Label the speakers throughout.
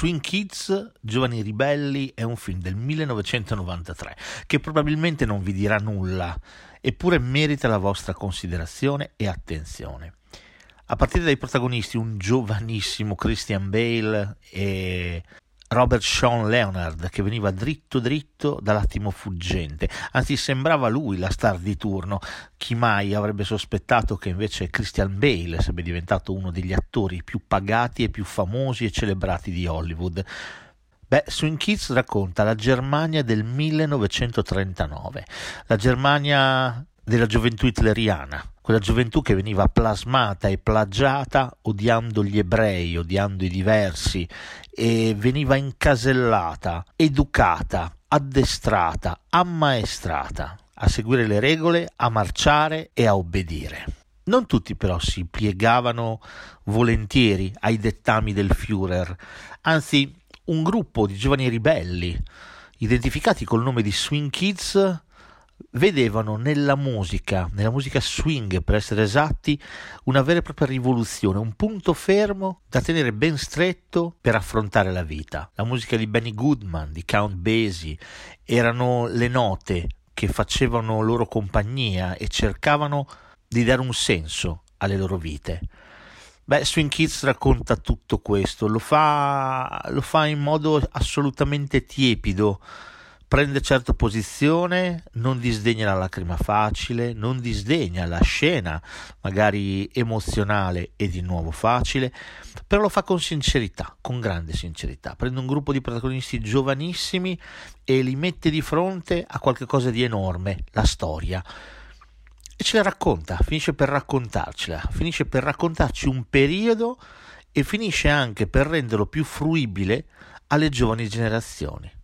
Speaker 1: Swing Kids, Giovani Ribelli è un film del 1993 che probabilmente non vi dirà nulla, eppure merita la vostra considerazione e attenzione. A partire dai protagonisti un giovanissimo Christian Bale e Robert Sean Leonard che veniva dritto dritto dall'attimo fuggente, anzi sembrava lui la star di turno. Chi mai avrebbe sospettato che invece Christian Bale sarebbe diventato uno degli attori più pagati e più famosi e celebrati di Hollywood? Beh, Swing Kids racconta la Germania del 1939, la Germania della gioventù hitleriana, quella gioventù che veniva plasmata e plagiata odiando gli ebrei, odiando i diversi e veniva incasellata, educata, addestrata, ammaestrata a seguire le regole, a marciare e a obbedire. Non tutti però si piegavano volentieri ai dettami del Führer, anzi un gruppo di giovani ribelli, identificati col nome di Swing Kids, vedevano nella musica, nella musica swing per essere esatti, una vera e propria rivoluzione, un punto fermo da tenere ben stretto per affrontare la vita. La musica di Benny Goodman, di Count Basie, erano le note che facevano loro compagnia e cercavano di dare un senso alle loro vite. Beh, Swing Kids racconta tutto questo, lo fa, lo fa in modo assolutamente tiepido, prende certo posizione, non disdegna la lacrima facile, non disdegna la scena, magari emozionale e di nuovo facile, però lo fa con sincerità, con grande sincerità. Prende un gruppo di protagonisti giovanissimi e li mette di fronte a qualcosa di enorme, la storia. E ce la racconta, finisce per raccontarcela, finisce per raccontarci un periodo e finisce anche per renderlo più fruibile alle giovani generazioni.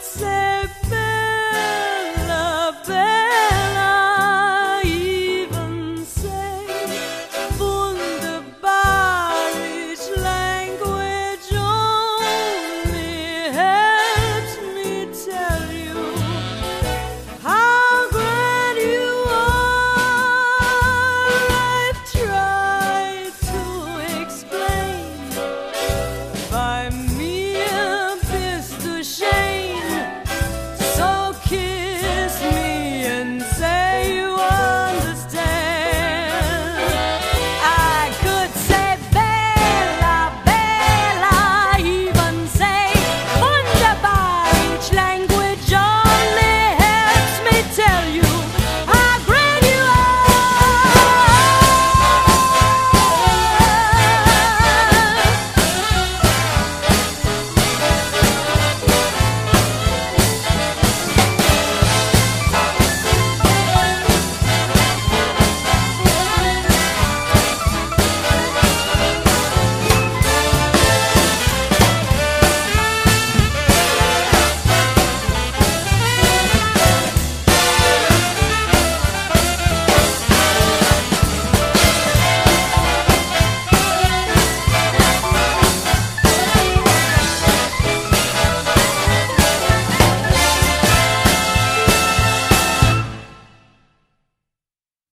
Speaker 1: sepe